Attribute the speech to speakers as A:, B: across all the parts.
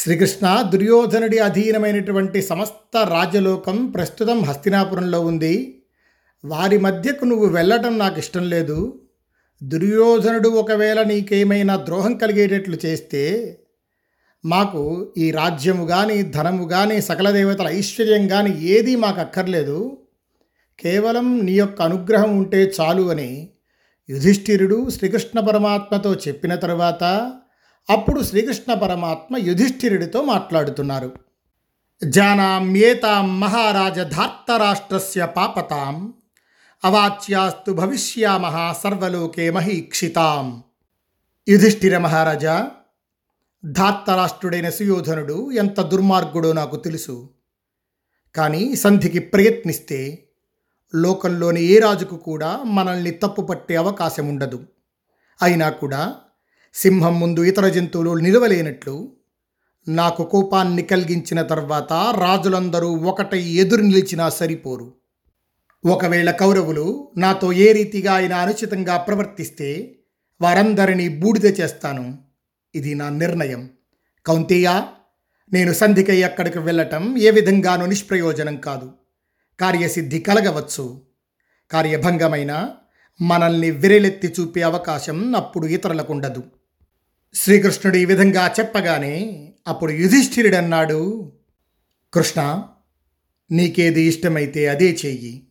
A: శ్రీకృష్ణ దుర్యోధనుడి అధీనమైనటువంటి సమస్త రాజ్యలోకం ప్రస్తుతం హస్తినాపురంలో ఉంది. వారి మధ్యకు నువ్వు వెళ్ళటం నాకు ఇష్టం లేదు. దుర్యోధనుడు ఒకవేళ నీకేమైనా ద్రోహం కలిగేటట్లు చేస్తే మాకు ఈ రాజ్యము కానీ ధనము కానీ సకల దేవతల ఐశ్వర్యం కానీ ఏదీ మాకు అక్కర్లేదు. కేవలం నీ యొక్క అనుగ్రహం ఉంటే చాలు అని యుధిష్ఠిరుడు శ్రీకృష్ణ పరమాత్మతో చెప్పిన తరువాత అప్పుడు శ్రీకృష్ణ పరమాత్మ యుధిష్ఠిరుడితో మాట్లాడుతున్నారు. జానామ్యేతాం మహారాజ ధార్తరాష్ట్రస్య పాపతాం అవాచ్యాస్తు భవిష్యామహ సర్వలోకే మహీక్షితాం. యుధిష్ఠిర మహారాజా ధార్తరాష్ట్రుడైన సుయోధనుడు ఎంత దుర్మార్గుడో నాకు తెలుసు. కానీ సంధికి ప్రయత్నిస్తే లోకంలోని ఏ రాజుకు కూడా మనల్ని తప్పుపట్టే అవకాశం ఉండదు అయినా కూడా సింహం ముందు ఇతర జంతువులు నిలవలేనట్లు నాకు కోపాన్ని కలిగించిన తర్వాత రాజులందరూ ఒకటై ఎదురు నిలిచినా సరిపోరు. ఒకవేళ కౌరవులు నాతో ఏ రీతిగా ఆయన అనుచితంగా ప్రవర్తిస్తే వారందరినీ బూడిద చేస్తాను. ఇది నా నిర్ణయం. కౌంతేయ నేను సంధికై అక్కడికి వెళ్ళటం ఏ విధంగానూ నిష్ప్రయోజనం కాదు. కార్యసిద్ధి కలగవచ్చు. కార్యభంగమైన మనల్ని విరలెత్తి చూపే అవకాశం అప్పుడు ఇతరులకు ఉండదు. శ్రీకృష్ణుడు ఈ విధంగా చెప్పగానే అప్పుడు యుధిష్ఠిరుడన్నాడు కృష్ణ నీకేది ఇష్టమైతే అదే చెయ్యి.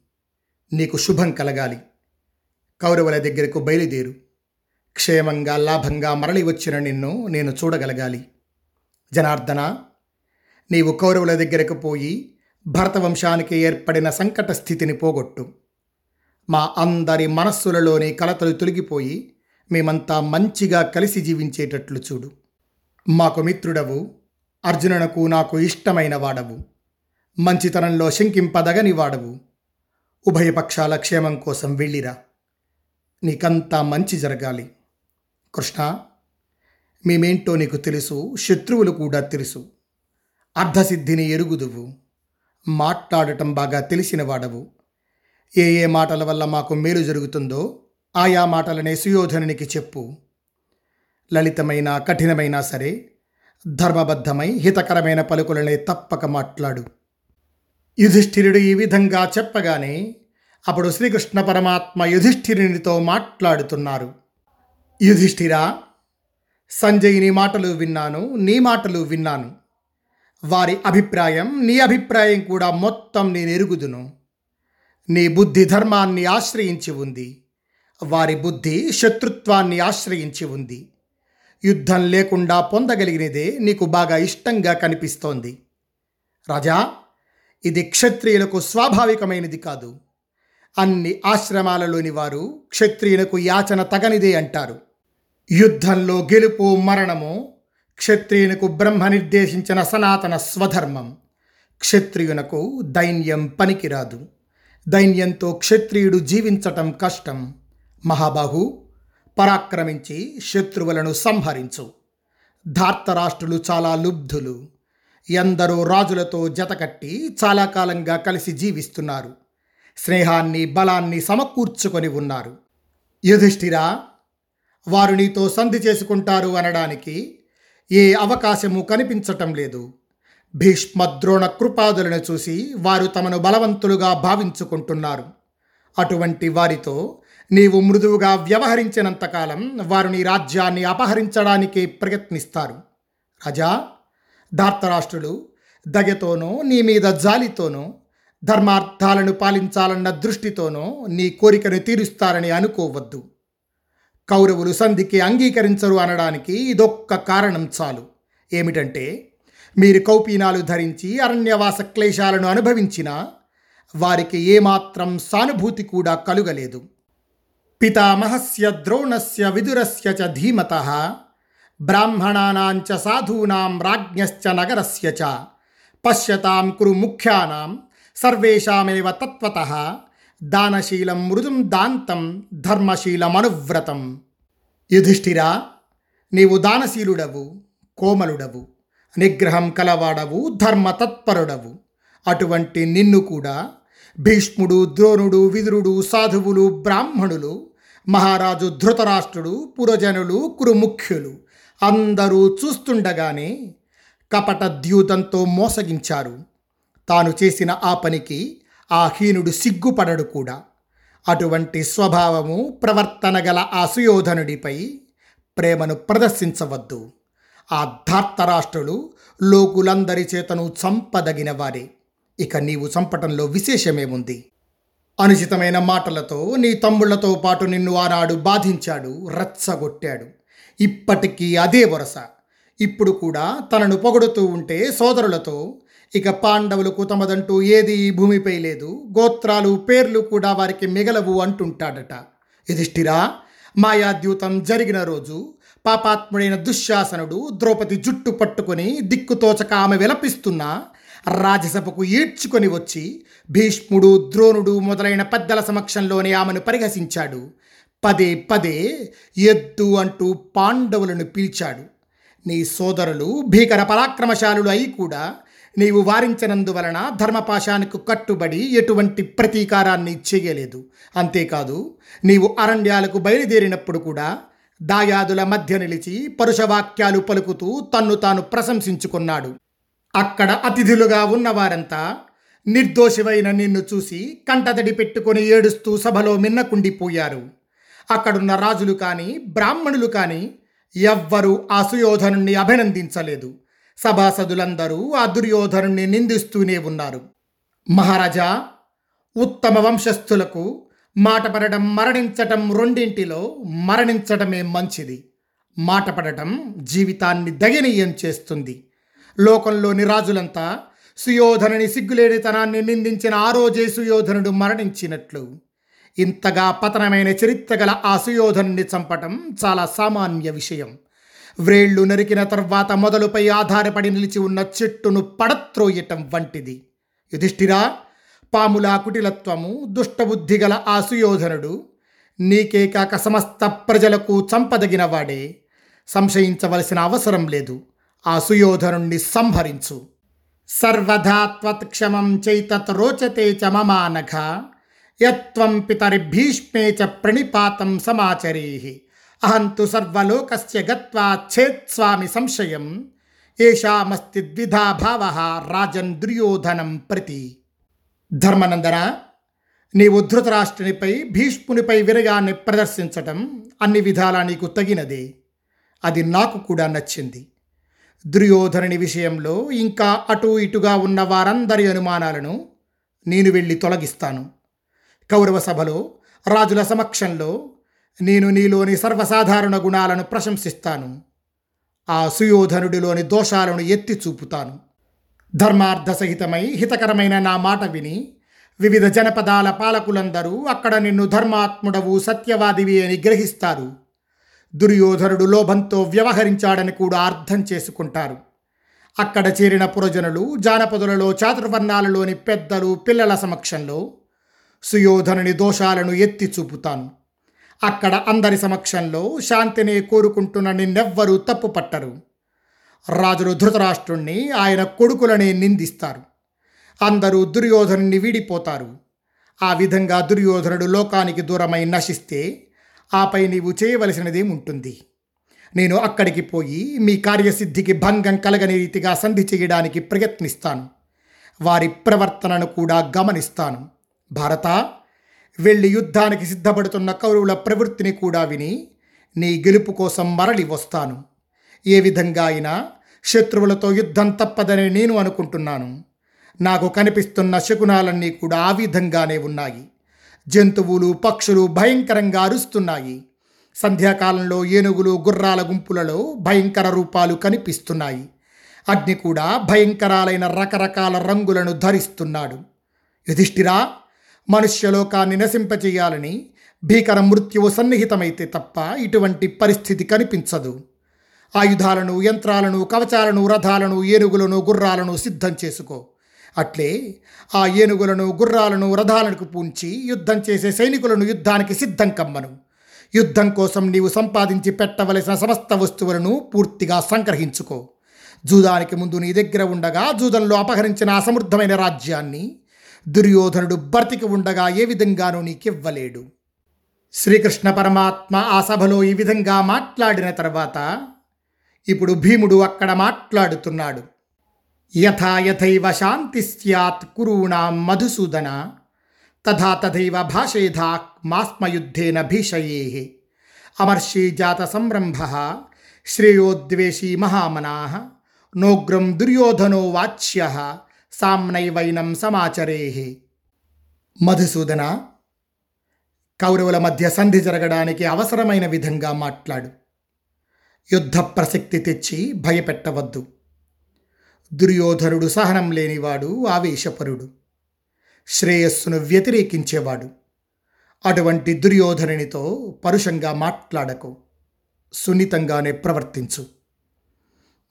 A: నీకు శుభం కలగాలి. కౌరవుల దగ్గరకు బయలుదేరు. క్షేమంగా లాభంగా మరలి వచ్చిన నిన్ను నేను చూడగలగాలి. జనార్దన నీవు కౌరవుల దగ్గరకు పోయి భరతవంశానికి ఏర్పడిన సంకట స్థితిని పోగొట్టు. మా అందరి మనస్సులలోని కలతలు తొలగిపోయి మేమంతా మంచిగా కలిసి జీవించేటట్లు చూడు. మాకు మిత్రుడవు అర్జునునకు నాకు ఇష్టమైన వాడవు. మంచితనంలో శంకింపదగని వాడవు. ఉభయ పక్షాల క్షేమం కోసం వెళ్ళిరా. నీకంతా మంచి జరగాలి. కృష్ణ మేమేంటో నీకు తెలుసు శత్రువులు కూడా తెలుసు. అర్ధసిద్ధిని ఎరుగుదువు. మాట్లాడటం బాగా తెలిసిన వాడవు. ఏ ఏ మాటల వల్ల మాకు మేలు జరుగుతుందో ఆయా మాటలనే సుయోధనునికి చెప్పు. లలితమైన కఠినమైనా సరే ధర్మబద్ధమై హితకరమైన పలుకులనే తప్పక మాట్లాడు. యుధిష్ఠిరుడు ఈ విధంగా చెప్పగానే అప్పుడు శ్రీకృష్ణ పరమాత్మ యుధిష్ఠిరునితో మాట్లాడుతున్నారు. యుధిష్ఠిరా సంజయ్ నీ మాటలు విన్నాను నీ మాటలు విన్నాను. వారి అభిప్రాయం నీ అభిప్రాయం కూడా మొత్తం నేను ఎరుగుదును నీ బుద్ధి ధర్మాన్ని ఆశ్రయించి ఉంది. వారి బుద్ధి శత్రుత్వాన్ని ఆశ్రయించి ఉంది. యుద్ధం లేకుండా పొందగలిగినదే నీకు బాగా ఇష్టంగా కనిపిస్తోంది. రాజా ఇది క్షత్రియులకు స్వాభావికమైనది కాదు. అన్ని ఆశ్రమాలలోని వారు క్షత్రియులకు యాచన తగనిదే అంటారు. యుద్ధంలో గెలుపు మరణము క్షత్రియునకు బ్రహ్మ నిర్దేశించిన సనాతన స్వధర్మం. క్షత్రియునకు దైన్యం పనికిరాదు. దైన్యంతో క్షత్రియుడు జీవించటం కష్టం. మహాబాహు పరాక్రమించి శత్రువులను సంహరించు. ధార్తరాష్ట్రులు చాలా లుబ్ధులు. ఎందరో రాజులతో జతకట్టి చాలా కాలంగా కలిసి జీవిస్తున్నారు. స్నేహాన్ని బలాన్ని సమకూర్చుకొని ఉన్నారు. యుధిష్ఠిరా వారు నీతో సంధి చేసుకుంటారు అనడానికి ఏ అవకాశము కనిపించటం లేదు. భీష్మ ద్రోణ కృపాదులను చూసి వారు తమను బలవంతులుగా భావించుకుంటున్నారు. అటువంటి వారితో నీవు మృదువుగా వ్యవహరించినంతకాలం వారు నీ రాజ్యాన్ని అపహరించడానికి ప్రయత్నిస్తారు. రాజా ధార్తరాష్ట్రులు దగతోనో నీ మీద జాలితోనో ధర్మార్థాలను పాలించాలన్న దృష్టితోనో నీ కోరికను తీరుస్తారని అనుకోవద్దు. కౌరవులు సంధికి అంగీకరించరు అనడానికి ఇదొక్క కారణం చాలు. ఏమిటంటే మీరు కౌపీనాలు ధరించి అరణ్యవాస క్లేశాలను అనుభవించినా వారికి ఏమాత్రం సానుభూతి కూడా కలుగలేదు. పితామహస్య ద్రోణస్య విదురస్య చ ధీమత బ్రాహ్మణానాంచ సాధూనాం రాజ్ఞశ్చ నగరస్య చ పశ్యతాం కురు ముఖ్యానాం సర్వేషామేవ తత్వత దానశీలం మృదుం దాంతం ధర్మశీలమనువ్రతం యుధిష్ఠిరా నీవు దానశీలుడవు కోమలుడవు నిగ్రహం కలవాడవు ధర్మతత్పరుడవు అటువంటి నిన్ను కూడా భీష్ముడు ద్రోణుడు విదురుడు సాధువులు బ్రాహ్మణులు మహారాజు ధృతరాష్ట్రుడు పురజనులు కురుముఖ్యులు అందరూ చూస్తుండగానే కపట ద్యూతంతో మోసగించారు. తాను చేసిన ఆ పనికి ఆ హీనుడు సిగ్గుపడడు కూడా. అటువంటి స్వభావము ప్రవర్తన గల ఆ సుయోధనుడిపై ప్రేమను ప్రదర్శించవద్దు. ఆ ధార్తరాష్ట్రులు లోకులందరి చేతను చంపదగిన వారే. ఇక నీవు చంపటంలో విశేషమేముంది? అనుచితమైన మాటలతో నీ తమ్ముళ్ళతో పాటు నిన్ను ఆనాడు బాధించాడు రచ్చగొట్టాడు. ఇప్పటికీ అదే వరస. ఇప్పుడు కూడా తనను పొగడుతూ ఉంటే సోదరులతో ఇక పాండవులకు తమదంటూ ఏది ఈ భూమిపై లేదు గోత్రాలు పేర్లు కూడా వారికి మిగలవు అంటుంటాడట. యుధిష్ఠిరా మాయాద్యూతం జరిగిన రోజు పాపాత్ముడైన దుశ్శాసనుడు ద్రౌపది జుట్టు పట్టుకొని దిక్కుతోచక ఆమె విలపిస్తున్నా రాజ్యసభకు ఈడ్చుకొని వచ్చి భీష్ముడు ద్రోణుడు మొదలైన పెద్దల సమక్షంలోనే ఆమెను పరిహసించాడు. పదే పదే ఎద్దు అంటూ పాండవులను పిలిచాడు. నీ సోదరులు భీకర పరాక్రమశాలులు అయి కూడా నీవు వారించినందువలన ధర్మపాశానికి కట్టుబడి ఎటువంటి ప్రతీకారాన్ని చేయలేదు. అంతేకాదు నీవు అరణ్యాలకు బయలుదేరినప్పుడు కూడా దాయాదుల మధ్య నిలిచి పరుషవాక్యాలు పలుకుతూ తన్ను తాను ప్రశంసించుకున్నాడు. అక్కడ అతిథులుగా ఉన్నవారంతా నిర్దోషివైన నిన్ను చూసి కంటతడి పెట్టుకొని ఏడుస్తూ సభలో మిన్నకుండిపోయారు. అక్కడున్న రాజులు కానీ బ్రాహ్మణులు కానీ ఎవ్వరూ ఆ సుయోధనుణ్ణి అభినందించలేదు. సభాసదులందరూ ఆ దుర్యోధనుణ్ణి నిందిస్తూనే ఉన్నారు. మహారాజా ఉత్తమ వంశస్థులకు మాటపడటం మరణించటం రెండింటిలో మరణించటమే మంచిది. మాటపడటం జీవితాన్ని దయనీయం చేస్తుంది. లోకంలోని రాజులంతా సుయోధనుని సిగ్గులేనితనాన్ని నిందించిన ఆ రోజే సుయోధనుడు మరణించినట్లు. ఇంతగా పతనమైన చరిత్ర గల ఆ సుయోధనుని చంపటం చాలా సామాన్య విషయం. వ్రేళ్ళు నరికిన తర్వాత మొదలుపై ఆధారపడి నిలిచి ఉన్న చెట్టును పడత్రోయటం వంటిది. యుధిష్ఠిరా పాముల కుటిలత్వము దుష్టబుద్ధి గల ఆ సుయోధనుడు నీకే కాక సమస్త ప్రజలకు చంపదగినవాడే. సంశయించవలసిన అవసరం లేదు. ఆ సుయోధనుణ్ణి సంహరించు. సర్వధా త్వత్క్షమం చైతత్ రోచతే చ మమానఘ యత్వం పితరి భీష్మే చ ప్రణిపాతం సమాచరేహి అహంతు సర్వలోకస్య గత్వా ఛేత్స్వామి సంశయం ఏషామస్తి ద్విధా భావ రాజన్ దుర్యోధనం ప్రతి. ధర్మనందన నీవు ధృతరాష్ట్రునిపై భీష్మునిపై విరగాన్ని ప్రదర్శించటం అన్ని విధాలా నీకు తగినదే. అది నాకు కూడా నచ్చింది. దుర్యోధనుని విషయంలో ఇంకా అటు ఇటుగా ఉన్న వారందరి అనుమానాలను నేను వెళ్ళి తొలగిస్తాను. కౌరవ సభలో రాజుల సమక్షంలో నేను నీలోని సర్వసాధారణ గుణాలను ప్రశంసిస్తాను. ఆ సుయోధనుడిలోని దోషాలను ఎత్తి చూపుతాను. ధర్మార్థ సహితమై హితకరమైన నా మాట విని వివిధ జనపదాల పాలకులందరూ అక్కడ నిన్ను ధర్మాత్ముడవు సత్యవాదివి అని గ్రహిస్తారు. దుర్యోధనుడు లోభంతో వ్యవహరించాడని కూడా అర్థం చేసుకుంటారు. అక్కడ చేరిన పురజనులు జానపదులలో చాతుర్వర్ణాలలోని పెద్దలు పిల్లల సమక్షంలో సుయోధనుని దోషాలను ఎత్తి చూపుతాను. అక్కడ అందరి సమక్షంలో శాంతిని కోరుకుంటున్న నిన్నెవ్వరూ తప్పు పట్టరు. రాజులు ధృతరాష్ట్రుణ్ణి ఆయన కొడుకులనే నిందిస్తారు. అందరూ దుర్యోధనుని వీడిపోతారు. ఆ విధంగా దుర్యోధనుడు లోకానికి దూరమై నశిస్తే ఆపై నీవు చేయవలసినది ఉంటుంది నేను అక్కడికి పోయి మీ కార్యసిద్ధికి భంగం కలగని రీతిగా సంధి చేయడానికి ప్రయత్నిస్తాను. వారి ప్రవర్తనను కూడా గమనిస్తాను. భారత వెళ్ళి యుద్ధానికి సిద్ధపడుతున్న కౌరవుల ప్రవృత్తిని కూడా విని నీ గెలుపు కోసం మరలి వస్తాను. ఏ విధంగా అయినా శత్రువులతో యుద్ధం తప్పదని నేను అనుకుంటున్నాను. నాకు కనిపిస్తున్న శకునాలన్నీ కూడా ఆ విధంగానే ఉన్నాయి. జంతువులు పక్షులు భయంకరంగా అరుస్తున్నాయి. సంధ్యాకాలంలో ఏనుగులు గుర్రాల గుంపులలో భయంకర రూపాలు కనిపిస్తున్నాయి. అగ్ని కూడా భయంకరాలైన రకరకాల రంగులను ధరిస్తున్నాడు. యుధిష్ఠిరా మనుష్యలోకాన్ని నశింపచేయాలని భీకర మృత్యువు సన్నిహితమైతే తప్ప ఇటువంటి పరిస్థితి కనిపించదు. ఆయుధాలను యంత్రాలను కవచాలను రథాలను ఏనుగులను గుర్రాలను సిద్ధం చేసుకో. అట్లే ఆ ఏనుగులను గుర్రాలను రథాలకు పూంచి యుద్ధం చేసే సైనికులను యుద్ధానికి సిద్ధం కమ్మను. యుద్ధం కోసం నీవు సంపాదించి పెట్టవలసిన సమస్త వస్తువులను పూర్తిగా సంగ్రహించుకో. జూదానికి ముందు నీ దగ్గర ఉండగా జూదంలో అపహరించిన అసమృద్ధమైన రాజ్యాన్ని దుర్యోధనుడు బ్రతికి ఉండగా ఏ విధంగానూ నీకివ్వలేడు. శ్రీకృష్ణ పరమాత్మ ఆ సభలో ఈ విధంగా మాట్లాడిన తర్వాత ఇప్పుడు భీముడు అక్కడ మాట్లాడుతున్నాడు. యథాయథైవ శాంతి స్యాత్ కురూణాం మధుసూదన తథా తథైవ భాషేధా మాస్మయుద్ధేన భీషయే. అమర్షీ జాత సంరంభ శ్రేయోద్వేషీ మహామనా నోగ్రం దుర్యోధనో వాచ్య సామ్నైవైనం సమాచరే. మధుసూదన కౌరవుల మధ్య సంధి జరగడానికి అవసరమైన విధంగా మాట్లాడు. యుద్ధ ప్రసక్తి తెచ్చి భయపెట్టవద్దు. దుర్యోధనుడు సహనం లేనివాడు ఆవేశపరుడు. శ్రేయస్సును వ్యతిరేకించేవాడు. అటువంటి దుర్యోధనునితో పరుషంగా మాట్లాడకు. సున్నితంగానే ప్రవర్తించు.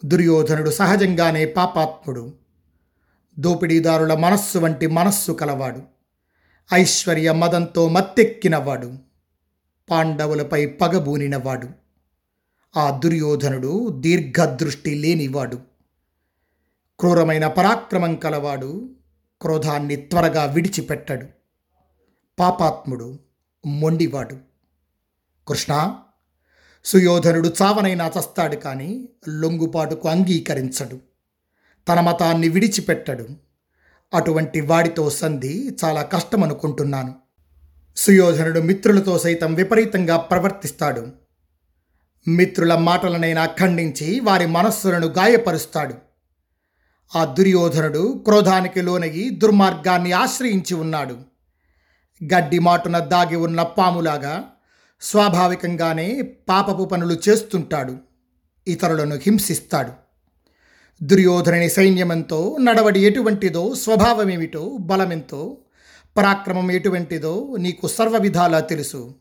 A: దుర్యోధనుడు సహజంగానే పాపాత్ముడు. దోపిడీదారుల మనస్సు వంటి మనస్సు కలవాడు. ఐశ్వర్య మదంతో మత్తెక్కినవాడు. పాండవులపై పగబూనినవాడు. ఆ దుర్యోధనుడు దీర్ఘదృష్టి లేనివాడు. క్రూరమైన పరాక్రమం కలవాడు క్రోధాన్ని త్వరగా విడిచిపెట్టడు. పాపాత్ముడు మొండివాడు. కృష్ణ సుయోధనుడు చావనైనా చస్తాడు కానీ లొంగుపాటుకు అంగీకరించడు. తన మతాన్ని విడిచిపెట్టడు. అటువంటి వాడితో సంధి చాలా కష్టమనుకుంటున్నాను. సుయోధనుడు మిత్రులతో సైతం విపరీతంగా ప్రవర్తిస్తాడు. మిత్రుల మాటలనైనా ఖండించి వారి మనస్సులను గాయపరుస్తాడు. ఆ దుర్యోధనుడు క్రోధానికి లోనగి దుర్మార్గాన్ని ఆశ్రయించి ఉన్నాడు. గడ్డి మాటున దాగి ఉన్న పాములాగా స్వాభావికంగానే పాపపు పనులు చేస్తుంటాడు. ఇతరులను హింసిస్తాడు. దుర్యోధనుని సైన్యమంతో నడవడి ఎటువంటిదో స్వభావమేమిటో బలమెంతో పరాక్రమం ఎటువంటిదో నీకు సర్వ విధాలా తెలుసు.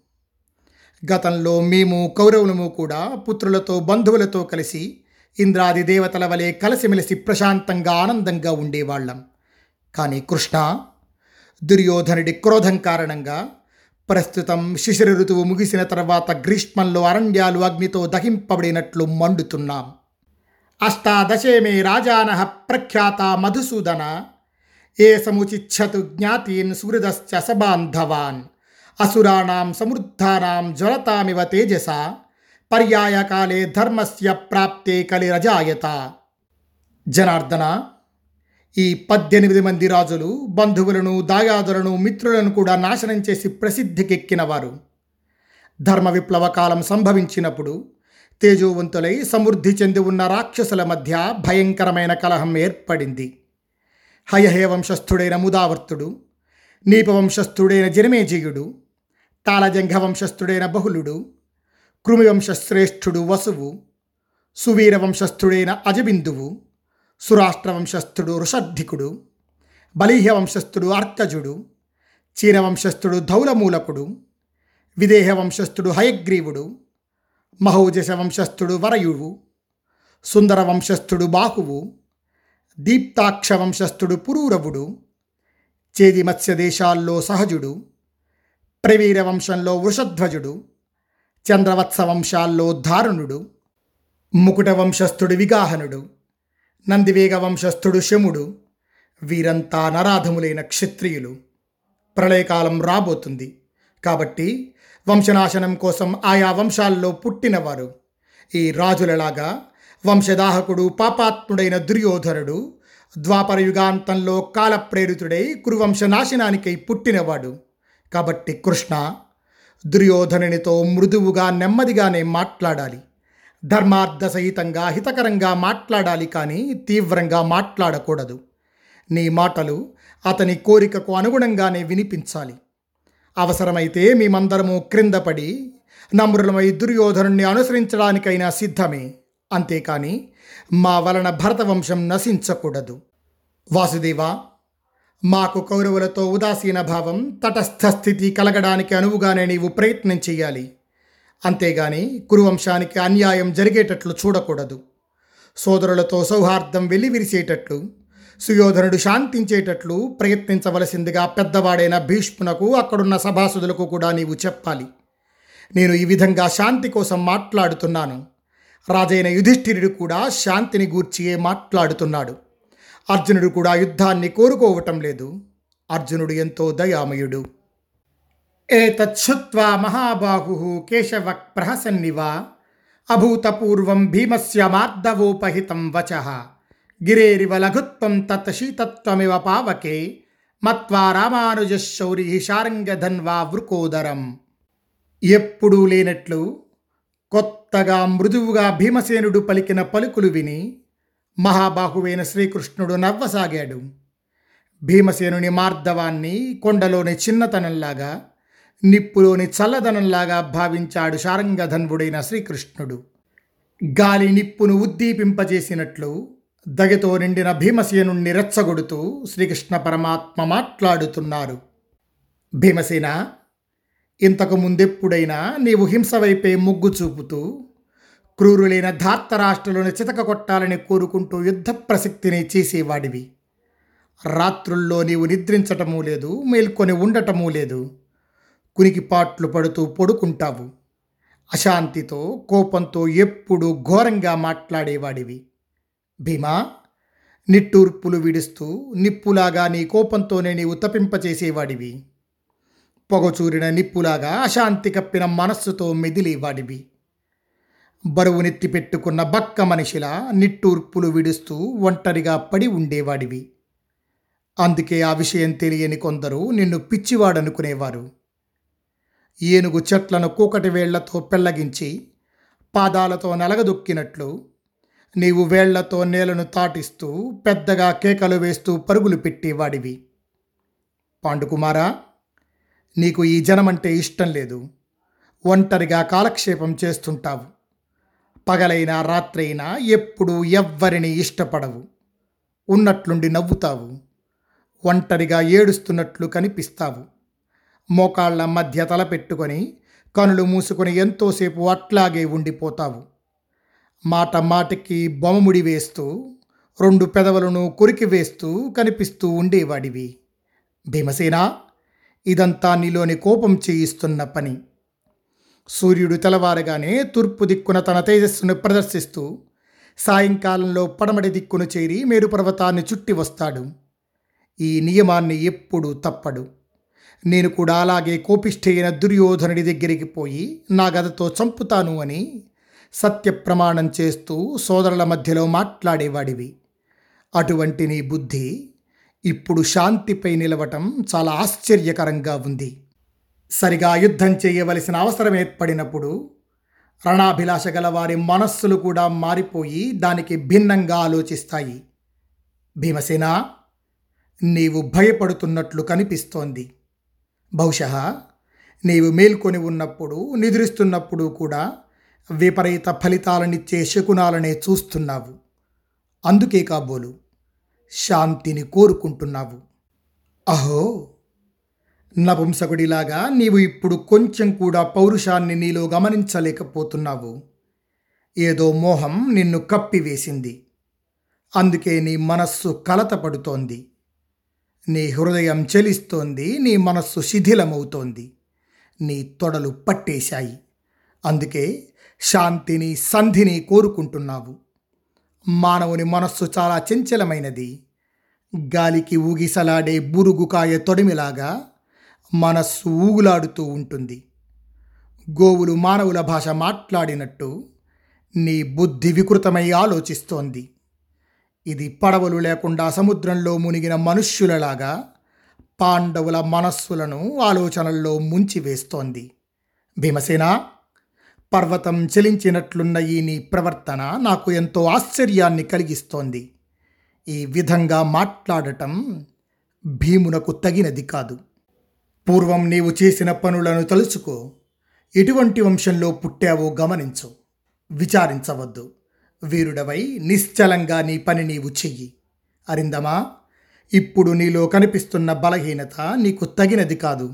A: గతంలో మేము కౌరవులము కూడా పుత్రులతో బంధువులతో కలిసి ఇంద్రాది దేవతల వలె కలిసిమెలిసి ప్రశాంతంగా ఆనందంగా ఉండేవాళ్ళం. కానీ కృష్ణ దుర్యోధనుడి క్రోధం కారణంగా ప్రస్తుతం శిశిర ఋతువు ముగిసిన తర్వాత గ్రీష్మంలో అరణ్యాలు అగ్నితో దహింపబడినట్లు మండుతున్నాం. అష్టాదశేమే రాజాన ప్రఖ్యాత మధుసూదన ఏ సముచిచ్చతు జ్ఞాతీన్ సుహృదశ్చ సబాంధవాన్ అసురాణం సమృద్ధానాం జ్వలతామివ తేజస పర్యాయకాలే ధర్మస్య ప్రాప్తే కలిరజాయత జనార్దన ఈ పద్దెనిమిది మంది రాజులు బంధువులను దాయాదులను మిత్రులను కూడా నాశనం చేసి ప్రసిద్ధికెక్కినవారు. ధర్మ విప్లవ కాలం సంభవించినప్పుడు తేజోవంతులై సమృద్ధి చెంది ఉన్న రాక్షసుల మధ్య భయంకరమైన కలహం ఏర్పడింది. హయహే వంశస్థుడైన ముదావర్తుడు నీపవంశస్థుడైన జనమేజయుడు తాళజంఘ వంశస్థుడైన బహుళుడు కృమివంశశ్రేష్ఠుడు వసువు సువీర వంశస్థుడైన అజబిందువు సురాష్ట్ర వంశస్థుడు ఋషద్ధికుడు బలీహ్య వంశస్థుడు అర్కజుడు వంశస్థుడు ధౌలమూలకుడు విదేహ వంశస్థుడు హయగ్రీవుడు మహౌజస వంశస్థుడు వరయువు సుందర వంశస్థుడు బాహువు దీప్తాక్ష వంశస్థుడు పురూరవుడు చేది మత్స్య దేశాల్లో సహజుడు ప్రవీర వంశంలో వృషధ్వజుడు చంద్రవత్స వంశాల్లో ధారుణుడు ముకుట వంశస్థుడు విగాహనుడు నందివేగ వంశస్థుడు శముడు వీరంతా నరాధములైన క్షత్రియులు. ప్రళయకాలం రాబోతుంది. కాబట్టి వంశనాశనం కోసం ఆయా వంశాల్లో పుట్టినవారు. ఈ రాజులలాగా వంశదాహకుడు పాపాత్ముడైన దుర్యోధనుడు ద్వాపర యుగాంతంలో కాలప్రేరితుడై కురువంశ నాశనానికై పుట్టినవాడు. కాబట్టి కృష్ణ దుర్యోధనునితో మృదువుగా నెమ్మదిగానే మాట్లాడాలి. ధర్మార్థ సహితంగా హితకరంగా మాట్లాడాలి కానీ తీవ్రంగా మాట్లాడకూడదు. నీ మాటలు అతని కోరికకు అనుగుణంగానే వినిపించాలి. అవసరమైతే మేమందరము క్రిందపడి నమ్రులమై దుర్యోధనుణ్ణి అనుసరించడానికైనా సిద్ధమే. అంతేకాని మా వలన భరతవంశం నశించకూడదు. వాసుదేవ మాకు కౌరవులతో ఉదాసీన భావం తటస్థ స్థితి కలగడానికి అనువుగానే నీవు ప్రయత్నం చేయాలి అంతేగాని కురువంశానికి అన్యాయం జరిగేటట్లు చూడకూడదు. సోదరులతో సౌహార్దం వెల్లివిరిసేటట్లు సుయోధనుడు శాంతించేటట్లు ప్రయత్నించవలసిందిగా పెద్దవాడైన భీష్మునకు అక్కడున్న సభాసుదులకు కూడా నీవు చెప్పాలి. నేను ఈ విధంగా శాంతి కోసం మాట్లాడుతున్నాను. రాజైన యుధిష్ఠిరుడు కూడా శాంతిని గూర్చియే మాట్లాడుతున్నాడు. అర్జునుడు కూడా యుద్ధాన్ని కోరుకోవటం లేదు. అర్జునుడు ఎంతో దయామయుడు. ఏతచ్చుత్వా మహాబాహు కేశవ ప్రహసన్నివ అభూతపూర్వం భీమస్య మార్దవోపహితం వచ. గిరేరివ లఘుత్వం తత్ శీతత్వమివ పావకే మత్వా రామానుజశౌరి శారంగధన్వా వృకోదరం. ఎప్పుడూ లేనట్లు కొత్తగా మృదువుగా భీమసేనుడు పలికిన పలుకులు విని మహాబాహువైన శ్రీకృష్ణుడు నవ్వసాగాడు. భీమసేనుని మార్ధవాన్ని కొండలోని చిన్నతనంలాగా నిప్పులోని చల్లదనంలాగా భావించాడు శారంగధన్వుడైన శ్రీకృష్ణుడు. గాలి నిప్పును ఉద్దీపింపజేసినట్లు దగతో నిండిన భీమసేనుణ్ణి రెచ్చగొడుతూ శ్రీకృష్ణ పరమాత్మ మాట్లాడుతున్నారు. భీమసేన ఇంతకు ముందెప్పుడైనా నీవు హింస వైపే మొగ్గు చూపుతూ క్రూరులైన ధార్తరాష్ట్రులను చితక కొట్టాలని కోరుకుంటూ యుద్ధ ప్రసక్తిని చేసేవాడివి. రాత్రుల్లో నీవు నిద్రించటమూ లేదు మేల్కొని ఉండటమూ లేదు. కునికిపాట్లు పడుతూ పడుకుంటావు. అశాంతితో కోపంతో ఎప్పుడూ ఘోరంగా మాట్లాడేవాడివి. భీమా నిట్టూర్పులు విడుస్తూ నిప్పులాగా నీ కోపంతోనే నీవు తపింపచేసేవాడివి. పొగచూరిన నిప్పులాగా అశాంతి కప్పిన మనస్సుతో మెదిలేవాడివి. బరువు నెత్తి పెట్టుకున్న బక్క మనిషిలా నిట్టూర్పులు విడుస్తూ ఒంటరిగా పడి ఉండేవాడివి. అందుకే ఆ విషయం తెలియని కొందరు నిన్ను పిచ్చివాడనుకునేవారు. ఏనుగు చెట్లను కూకటి వేళ్ళతో పెళ్ళగించి పాదాలతో నలగదొక్కినట్లు నీవు వేళ్ళతో నేలను తాటిస్తూ పెద్దగా కేకలు వేస్తూ పరుగులు పెట్టేవాడివి. పాండుకుమారా నీకు ఈ జనమంటే ఇష్టం లేదు. ఒంటరిగా కాలక్షేపం చేస్తుంటావు. పగలైనా రాత్రైనా ఎప్పుడూ ఎవ్వరిని ఇష్టపడవు. ఉన్నట్లుండి నవ్వుతావు. ఒంటరిగా ఏడుస్తున్నట్లు కనిపిస్తావు. మోకాళ్ళ మధ్య తల పెట్టుకొని కనులు మూసుకొని ఎంతోసేపు అట్లాగే ఉండిపోతావు. మాట మాటకి బొమ్మముడి వేస్తూ రెండు పెదవులను కొరికి వేస్తూ కనిపిస్తూ ఉండేవాడివి. భీమసేన ఇదంతా నీలోని కోపం చేయిస్తున్న పని. సూర్యుడు తెల్లవారగానే తూర్పు దిక్కున తన తేజస్సును ప్రదర్శిస్తూ సాయంకాలంలో పడమటి దిక్కును చేరి మేరు పర్వతాన్ని చుట్టి వస్తాడు. ఈ నియమాన్ని ఎప్పుడూ తప్పడు. నేను కూడా అలాగే కోపిష్ఠైన దుర్యోధనుడి దగ్గరికి పోయి నా గదతో చంపుతాను అని సత్య ప్రమాణం చేస్తూ సోదరుల మధ్యలో మాట్లాడేవాడివి. అటువంటి నీ బుద్ధి ఇప్పుడు శాంతిపై నిలవటం చాలా ఆశ్చర్యకరంగా ఉంది. సరిగా యుద్ధం చేయవలసిన అవసరం ఏర్పడినప్పుడు రణాభిలాష గల వారి మనస్సులు కూడా మారిపోయి దానికి భిన్నంగా ఆలోచిస్తాయి. భీమసేన నీవు భయపడుతున్నట్లు కనిపిస్తోంది. బహుశా నీవు మేల్కొని ఉన్నప్పుడు నిద్రిస్తున్నప్పుడు కూడా విపరీత ఫలితాలనిచ్చే శకునాలనే చూస్తున్నావు. అందుకే కాబోలు శాంతిని కోరుకుంటున్నావు. అహో! నపుంసకుడిలాగా నీవు ఇప్పుడు కొంచెం కూడా పౌరుషాన్ని నీలో గమనించలేకపోతున్నావు. ఏదో మోహం నిన్ను కప్పివేసింది. అందుకే నీ మనస్సు కలతపడుతోంది. నీ హృదయం చెలిస్తోంది నీ మనస్సు శిథిలమవుతోంది. నీ తొడలు పట్టేశాయి. అందుకే శాంతిని సంధిని కోరుకుంటున్నావు. మానవుని మనస్సు చాలా చంచలమైనది. గాలికి ఊగిసలాడే బురుగుకాయ తొడిమిలాగా మనస్సు ఊగులాడుతూ ఉంటుంది. గోవులు మానవుల భాష మాట్లాడినట్టు నీ బుద్ధి వికృతమై ఆలోచిస్తోంది. ఇది పడవలు లేకుండా సముద్రంలో మునిగిన మనుష్యులలాగా పాండవుల మనస్సులను ఆలోచనల్లో ముంచివేస్తోంది. భీమసేన పర్వతం చెలించినట్లున్న ఈ నీ ప్రవర్తన నాకు ఎంతో ఆశ్చర్యాన్ని కలిగిస్తోంది. ఈ విధంగా మాట్లాడటం భీమునకు తగినది కాదు. పూర్వం నీవు చేసిన పనులను తలుచుకో. ఎటువంటి వంశంలో పుట్టావో గమనించు. విచారించవద్దు. వీరుడవై నిశ్చలంగా నీ పని నీవు చెయ్యి. అరిందమా ఇప్పుడు నీలో కనిపిస్తున్న బలహీనత నీకు తగినది కాదు.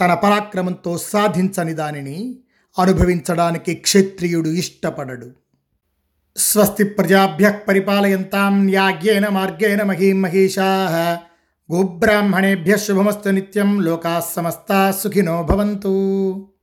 A: తన పరాక్రమంతో సాధించని దానిని అనుభవించడానికి క్షత్రియుడు ఇష్టపడడు. స్వస్తి ప్రజాభ్య పరిపాలయంతాం న్యాగ్యేన మార్గేణ మహీం మహిషా. గోబ్రాహ్మణేభ్య శుభమస్తు నిత్యం. లోకా సమస్తా సుఖినో భవంతు.